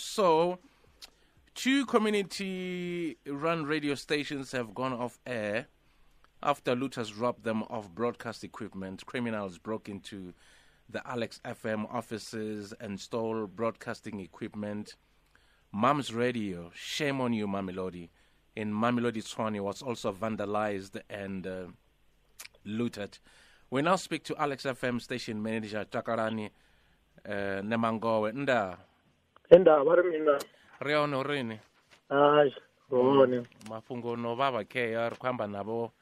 So, two community-run radio stations have gone off air after looters robbed them of broadcast equipment. Criminals broke into the Alex FM offices and stole broadcasting equipment. Mams radio, shame on you, Mamelodi, in Mamelodi Tshwane was also vandalized and uh, looted. We now speak to Alex FM station manager Takalani uh, Nemangowe. Nda, indaba ri mina ri ono rini? hayi ngone mafhungo no vava ke ri khou amba navho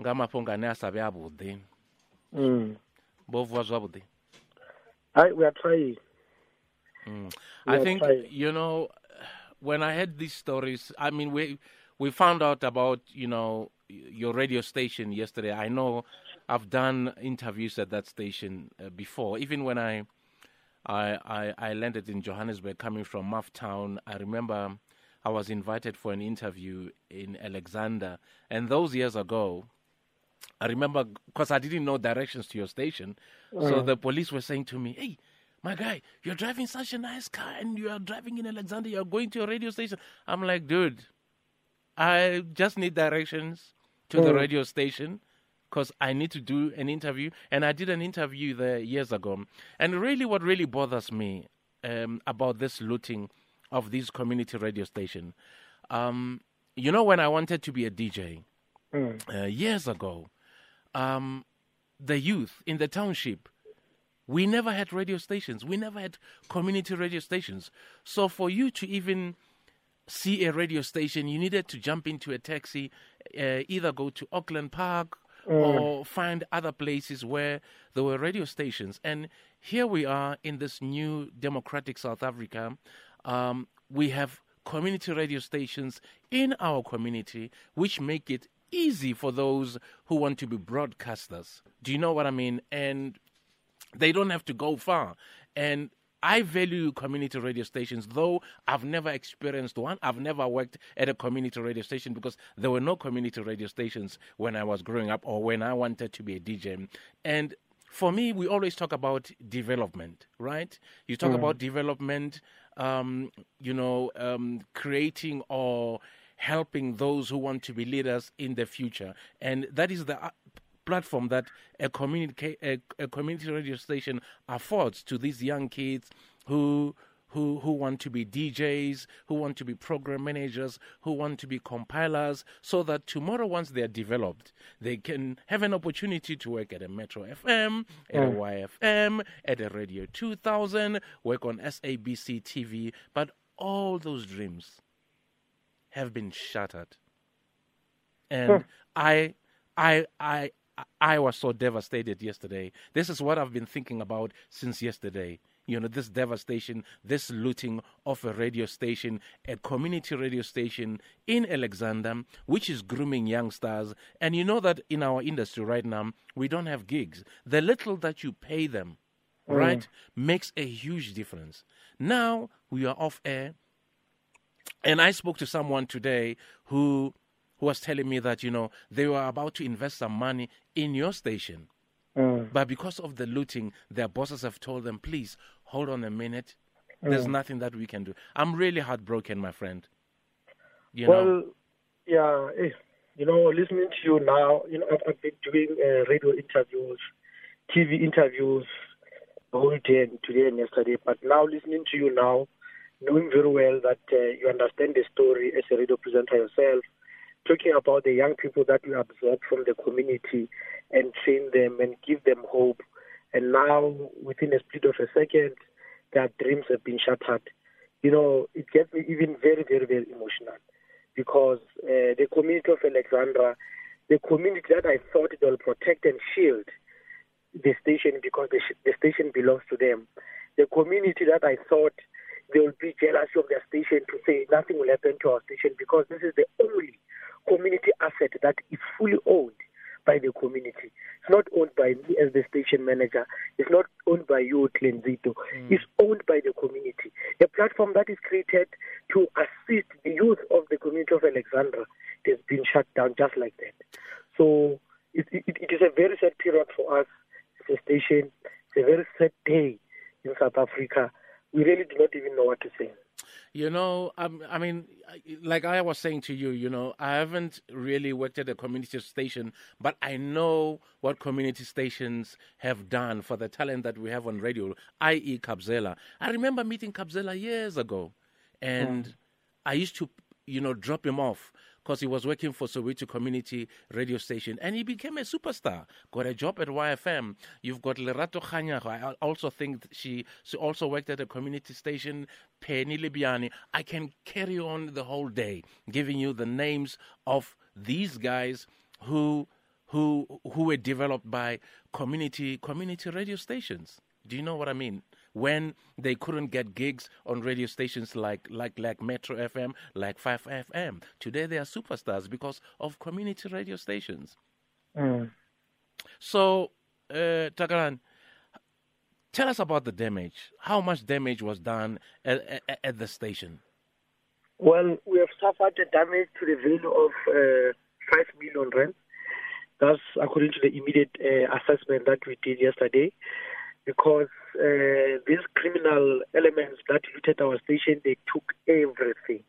nga mafhungo ane a sa vhe avhuḓi mm. vho vuwa zwavhuḓi hayi we are trying Mm. We I think trying. you know when I heard these stories. I mean, we we found out about you know your radio station yesterday. I know I've done interviews at that station uh, before. Even when I, I I I landed in Johannesburg, coming from Muff Town, I remember I was invited for an interview in Alexander, and those years ago. I remember because I didn't know directions to your station. So the police were saying to me, Hey, my guy, you're driving such a nice car and you are driving in Alexander, you're going to a radio station. I'm like, dude, I just need directions to the Mm. radio station because I need to do an interview. And I did an interview there years ago. And really, what really bothers me um, about this looting of this community radio station, um, you know, when I wanted to be a DJ, Mm. uh, years ago, um, the youth in the township, we never had radio stations. We never had community radio stations. So for you to even see a radio station, you needed to jump into a taxi, uh, either go to Auckland Park or find other places where there were radio stations. And here we are in this new democratic South Africa. Um, we have community radio stations in our community, which make it easy for those who want to be broadcasters. Do you know what I mean? And they don't have to go far. And I value community radio stations, though I've never experienced one. I've never worked at a community radio station because there were no community radio stations when I was growing up or when I wanted to be a DJ. And for me, we always talk about development, right? You talk about development, um, you know, um, creating or helping those who want to be leaders in the future. And that is the platform that a community a, a community radio station affords to these young kids who who who want to be DJs, who want to be program managers, who want to be compilers, so that tomorrow, once they are developed, they can have an opportunity to work at a Metro FM, at a hmm. YFM, at a Radio 2000, work on SABC TV. But all those dreams have been shattered. And hmm. I, I, I, I was so devastated yesterday. This is what I've been thinking about since yesterday. You know, this devastation, this looting of a radio station, a community radio station in Alexander, which is grooming youngsters. And you know that in our industry right now, we don't have gigs. The little that you pay them, mm. right, makes a huge difference. Now we are off air. And I spoke to someone today who who was telling me that you know they were about to invest some money in your station, Mm. but because of the looting, their bosses have told them, please hold on a minute. There's nothing that we can do. I'm really heartbroken, my friend. You well know, yeah eh, you know listening to you now you know i've, I've been doing uh, radio interviews tv interviews the whole day and today and yesterday but now listening to you now knowing very well that uh, you understand the story as a radio presenter yourself talking about the young people that you absorb from the community and train them and give them hope. And now, within a split of a second, their dreams have been shattered. You know, it gets me even very, very, very emotional because uh, the community of Alexandra, the community that I thought they will protect and shield the station because the, sh- the station belongs to them, the community that I thought they will be jealous of their station to say nothing will happen to our station because this is the only community asset that is fully owned by the community. It's not owned by me as the station manager. It's not owned by you, Clenzito. Mm. It's owned by the community. A platform that is created to assist the youth of the community of Alexandra it has been shut down just like that. So it, it, it is a very sad period for us as a station. It's a very sad day in South Africa. We really do not even know what to say. You know, um, I mean, like I was saying to you, you know, I haven't really worked at a community station, but I know what community stations have done for the talent that we have on radio, i.e., Kabzela. I remember meeting Kabzela years ago, and mm. I used to, you know, drop him off because he was working for Soweto Community Radio Station and he became a superstar. Got a job at YFM. You've got Lerato Kganyago. I also think she she also worked at a community station, Penny Lebyane. I can carry on the whole day giving you the names of these guys who who who were developed by community community radio stations. Do you know what I mean? When they couldn't get gigs on radio stations like like like Metro FM, like Five FM. Today they are superstars because of community radio stations. Mm. So, uh, Takalan, tell us about the damage. How much damage was done at, at, at the station? Well, we have suffered the damage to the value of uh, five million rand. That's according to the immediate uh, assessment that we did yesterday because uh, these criminal elements that looted our station, they took everything.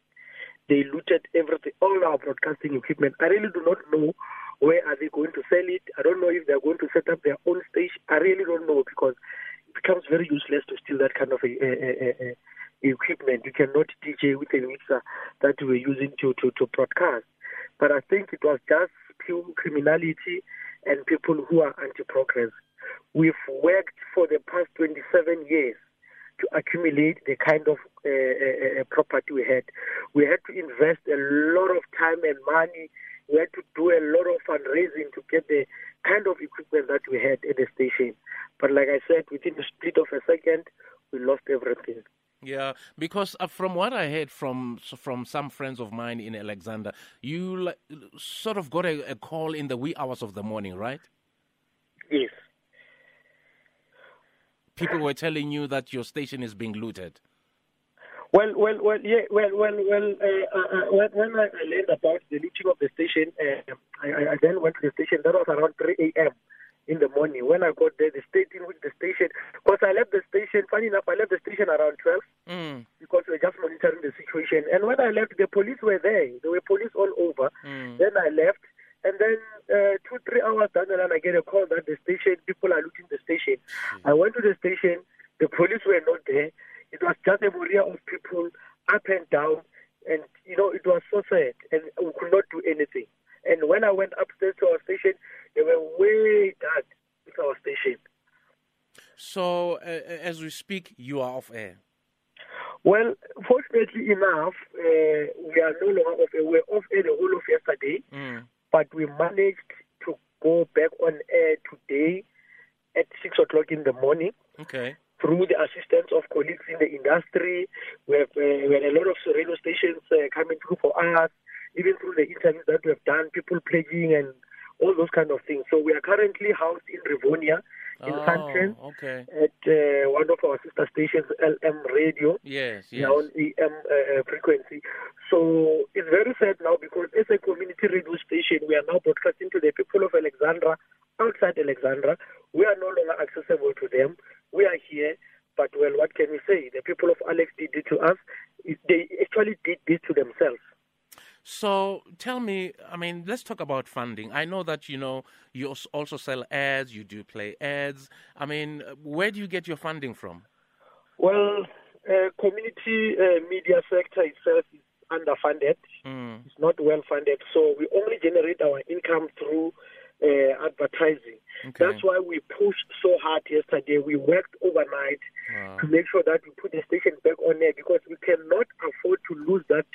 They looted everything, all our broadcasting equipment. I really do not know where are they going to sell it. I don't know if they're going to set up their own station. I really don't know because it becomes very useless to steal that kind of a, a, a, equipment. You cannot DJ with a mixer that we were using to, to, to broadcast. But I think it was just pure criminality and people who are anti-progress. We've worked for the past 27 years to accumulate the kind of uh, uh, uh, property we had. We had to invest a lot of time and money. We had to do a lot of fundraising to get the kind of equipment that we had at the station. But like I said, within the split of a second, we lost everything. Yeah, because uh, from what I heard from from some friends of mine in Alexander, you sort of got a, a call in the wee hours of the morning, right? Yes people were telling you that your station is being looted. Well, well, well, yeah, well, well, well. Uh, uh, uh when, when I learned about the looting of the station, uh, I, I, then went to the station. That was around 3 a.m. in the morning. When I got there, the state in which the station, because I left the station. Funny enough, I left the station around 12 mm. because we were just monitoring the situation. And when I left, the police were there. There were police all over. Mm. Then I left. And then uh, two, three hours down the line, I get a call that the station, people are looting the station. Mm-hmm. I went to the station, the police were not there. It was just a moria of people up and down. And, you know, it was so sad. And we could not do anything. And when I went upstairs to our station, they were way dark with our station. So, uh, as we speak, you are off air. Well, fortunately enough, uh, we are no longer off air. We were off air the whole of yesterday. Mm but we managed to go back on air today at six o'clock in the morning. Okay. Through the assistance of colleagues in the industry, we have, uh, we had a lot of radio stations uh, coming through for us, even through the interviews that we have done, people pledging and all those kind of things. So we are currently housed in Rivonia in oh, okay. at uh, one of our sister stations, LM Radio. Yes, yes. On AM uh, frequency. So it's very sad now because as a community radio station, we are now broadcasting to the people of Alexandra outside Alexandra. We are no longer accessible to them. We are here. But well, what can we say? The people of Alex did it to us. They actually did this to themselves. So tell me, I mean, let's talk about funding. I know that you know you also sell ads, you do play ads. I mean, where do you get your funding from? Well, uh, community uh, media sector itself is underfunded. Mm. It's not well funded, so we only generate our income through uh, advertising. Okay. That's why we pushed so hard yesterday. We worked overnight wow. to make sure that we put the station back on air because we cannot afford to lose that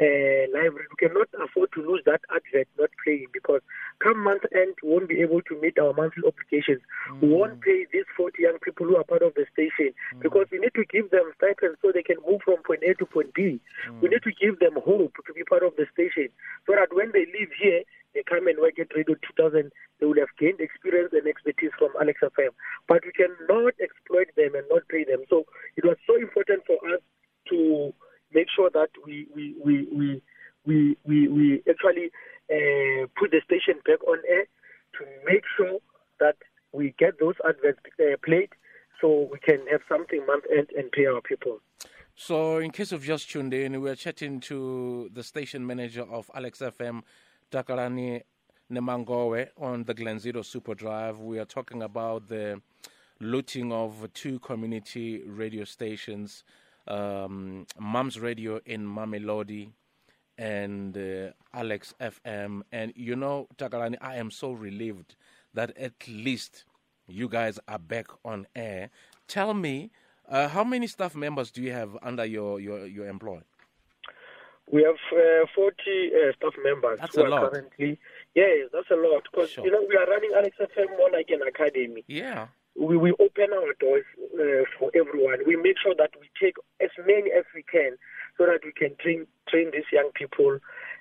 uh, library. We cannot afford to lose that advert not playing because come month end, we won't be able to meet our monthly obligations. Mm. We won't pay these 40 young people who are part of the station mm. because we need to give them stipends so they can move from point A to point B. Mm. We need to give them hope to be part of the station so that when they leave here, they come and work at Radio 2000, they will have gained experience and expertise from Alex FM. But we cannot exploit them and not pay them. So it was so important for us to make sure that we we we we we, we, we actually uh, put the station back on air to make sure that we get those adverts uh, played so we can have something month end and pay our people. So, in case of just tuned in, we're chatting to the station manager of Alex FM, Takalani Nemangowe, on the Glen Zero Super Drive. We are talking about the looting of two community radio stations, um, Mams Radio in Mamelodi and uh, Alex FM. And you know, Takalani, I am so relieved that at least you guys are back on air. Tell me, uh, how many staff members do you have under your, your, your employ? We have uh, 40 uh, staff members That's who a are lot. currently. Yes, that's a lot because Sure. you know we are running Alex FM more like an academy. Yeah. We we open our doors uh, for everyone. We make sure that we take as many as we can so that we can train train these young people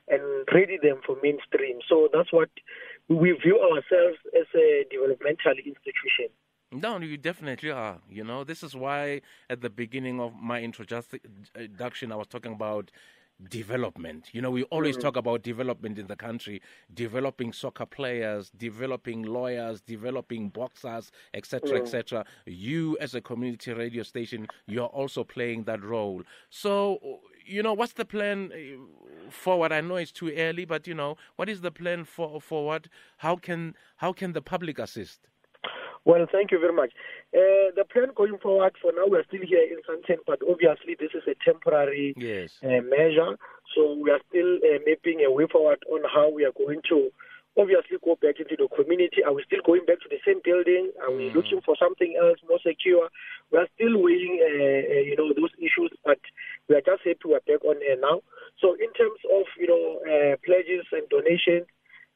and ready them for mainstream. So that's what we view ourselves as a developmental institution. No, you definitely are. You know, this is why at the beginning of my introduction, I was talking about development. You know, we always talk about development in the country, developing soccer players, developing lawyers, developing boxers, etc., etc. You, as a community radio station, you're also playing that role. So, you know, what's the plan uh, forward? I know it's too early, but you know, what is the plan for forward? How can how can the public assist? Well, thank you very much. Uh, the plan going forward for now, we're still here in Sandton, but obviously this is a temporary Yes. uh, measure. So we are still uh, mapping a way forward on how we are going to obviously go back into the community. Are we still going back to the same building? Are we looking for something else more secure? We are still weighing, uh, uh, you know, those issues, but we are just happy we're back on air now. So in terms of, you know, uh, pledges and donations,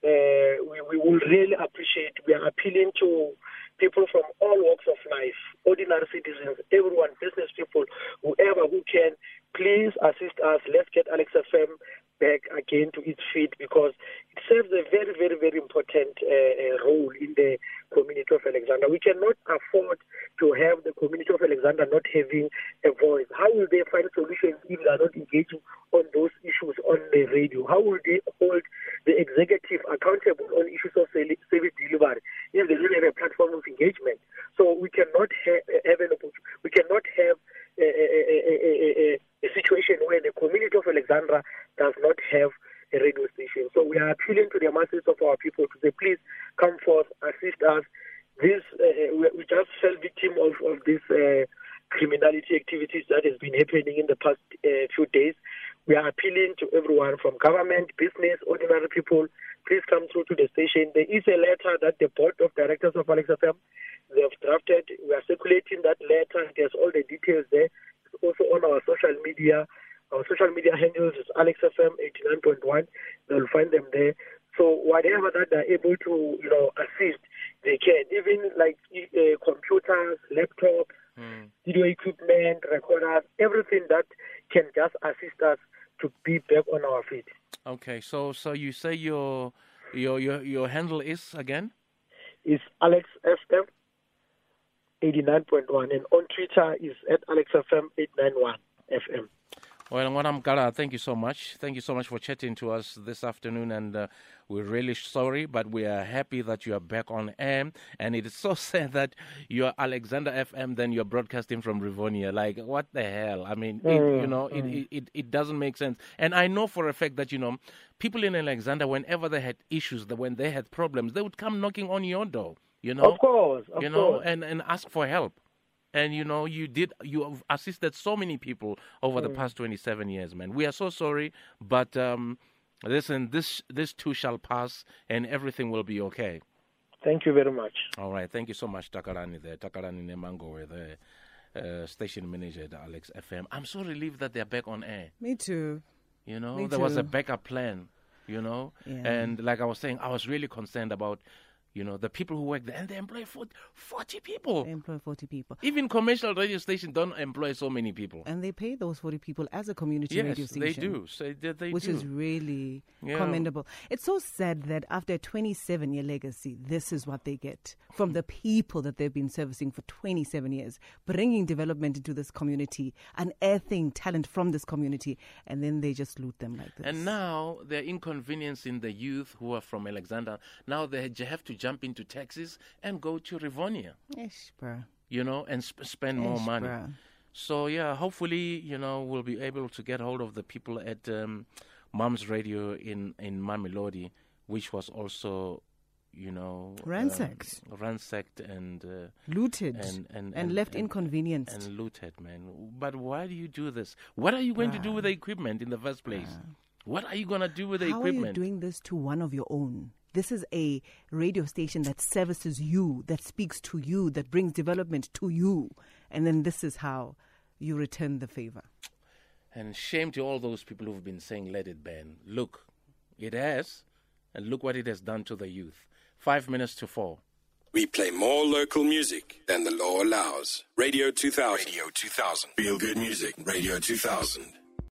uh, we, we will really appreciate. We are appealing to people from all walks of life, ordinary citizens, everyone, business people, whoever who can, please assist us. Let's get Alex FM back again to its feet because it serves a very, very, very important uh, uh, role in the community of Alexander. We cannot afford to have the community of Alexander not having a voice. How will they find solutions if they are not engaging on those issues on the radio? How will they hold the executive accountable on issues of service delivery if they don't have a engagement? So we cannot ha- have an. We cannot have a, a, a, a, situation where the community of Alexandra does not have a radio station. So we are appealing to the masses of our people to say, please come forth, assist us. This uh, we, we just fell victim of of this uh, criminality activities that has been happening in the past uh, few days. We are appealing to everyone from government, business, ordinary people. Please come through to the station. There is a letter that the board of directors of Alex FM they have drafted. We are circulating that letter. There's all the details there. It's also on our social media. Our social media handles is AlexFM 89.1. They'll find them there. So whatever that they're able to, you know, assist, they can. Even like uh, computers, laptops, video equipment, recorders, everything that can just assist us to be back on our feet. Okay, so so you say your your your your handle is again? Is Alex FM 89.1 and on Twitter is at AlexFM 891 FM. Well, Ngwanam Gala, uh, thank you so much. Thank you so much for chatting to us this afternoon, and uh, we're really sorry, but we are happy that you are back on air. And it is so sad that you're Alexander FM, then you're broadcasting from Rivonia. Like, what the hell? I mean, it, mm, you know, it, mm. it, it, it doesn't make sense. And I know for a fact that, you know, people in Alexander, whenever they had issues, when they had problems, they would come knocking on your door, you know? Of course, of you know, course. and, and ask for help. And you know, you did you have assisted so many people over Mm. the past twenty seven years, man. We are so sorry, but um, listen, this this too shall pass, and everything will be okay. Thank you very much. All right, thank you so much, Takarani. There, Takarani Nemango, the uh, station manager at Alex FM. I'm so relieved that they're back on air. Me too. You know, Me there was a backup plan. You know, Yeah. and like I was saying, I was really concerned about, you know, the people who work there, and they employ 40, 40 people. They employ 40 people. Even commercial radio stations don't employ so many people. And they pay those 40 people as a community yes, radio they station. do. So they, they Which do. is really Yeah. commendable. It's so sad that after a 27 year legacy, this is what they get from the people that they've been servicing for 27 years, bringing development into this community, unearthing talent from this community, and then they just loot them like this. and now they're inconveniencing the youth who are from Alexander. Now they have to jump into taxis and go to Rivonia, Ish, bruh. you know, and sp- spend more Ish, money. bruh. So yeah, hopefully you know we'll be able to get hold of the people at um, Mams Radio in in Mamelodi, which was also you know Ransacked. um, ransacked and. Uh, Looted and and, and left inconvenienced. and looted, man. But why do you do this? What are you going to do with the equipment in the first place? What are you going to do with the equipment? How are you doing this to one of your own? This is a radio station that services you, that speaks to you, that brings development to you. And then this is how you return the favor. and shame to all those people who've been saying let it ban. Look, it has, and look what it has done to the youth. Five minutes to four. We play more local music than the law allows. Radio 2000. Radio 2000. Feel good music. Radio 2000.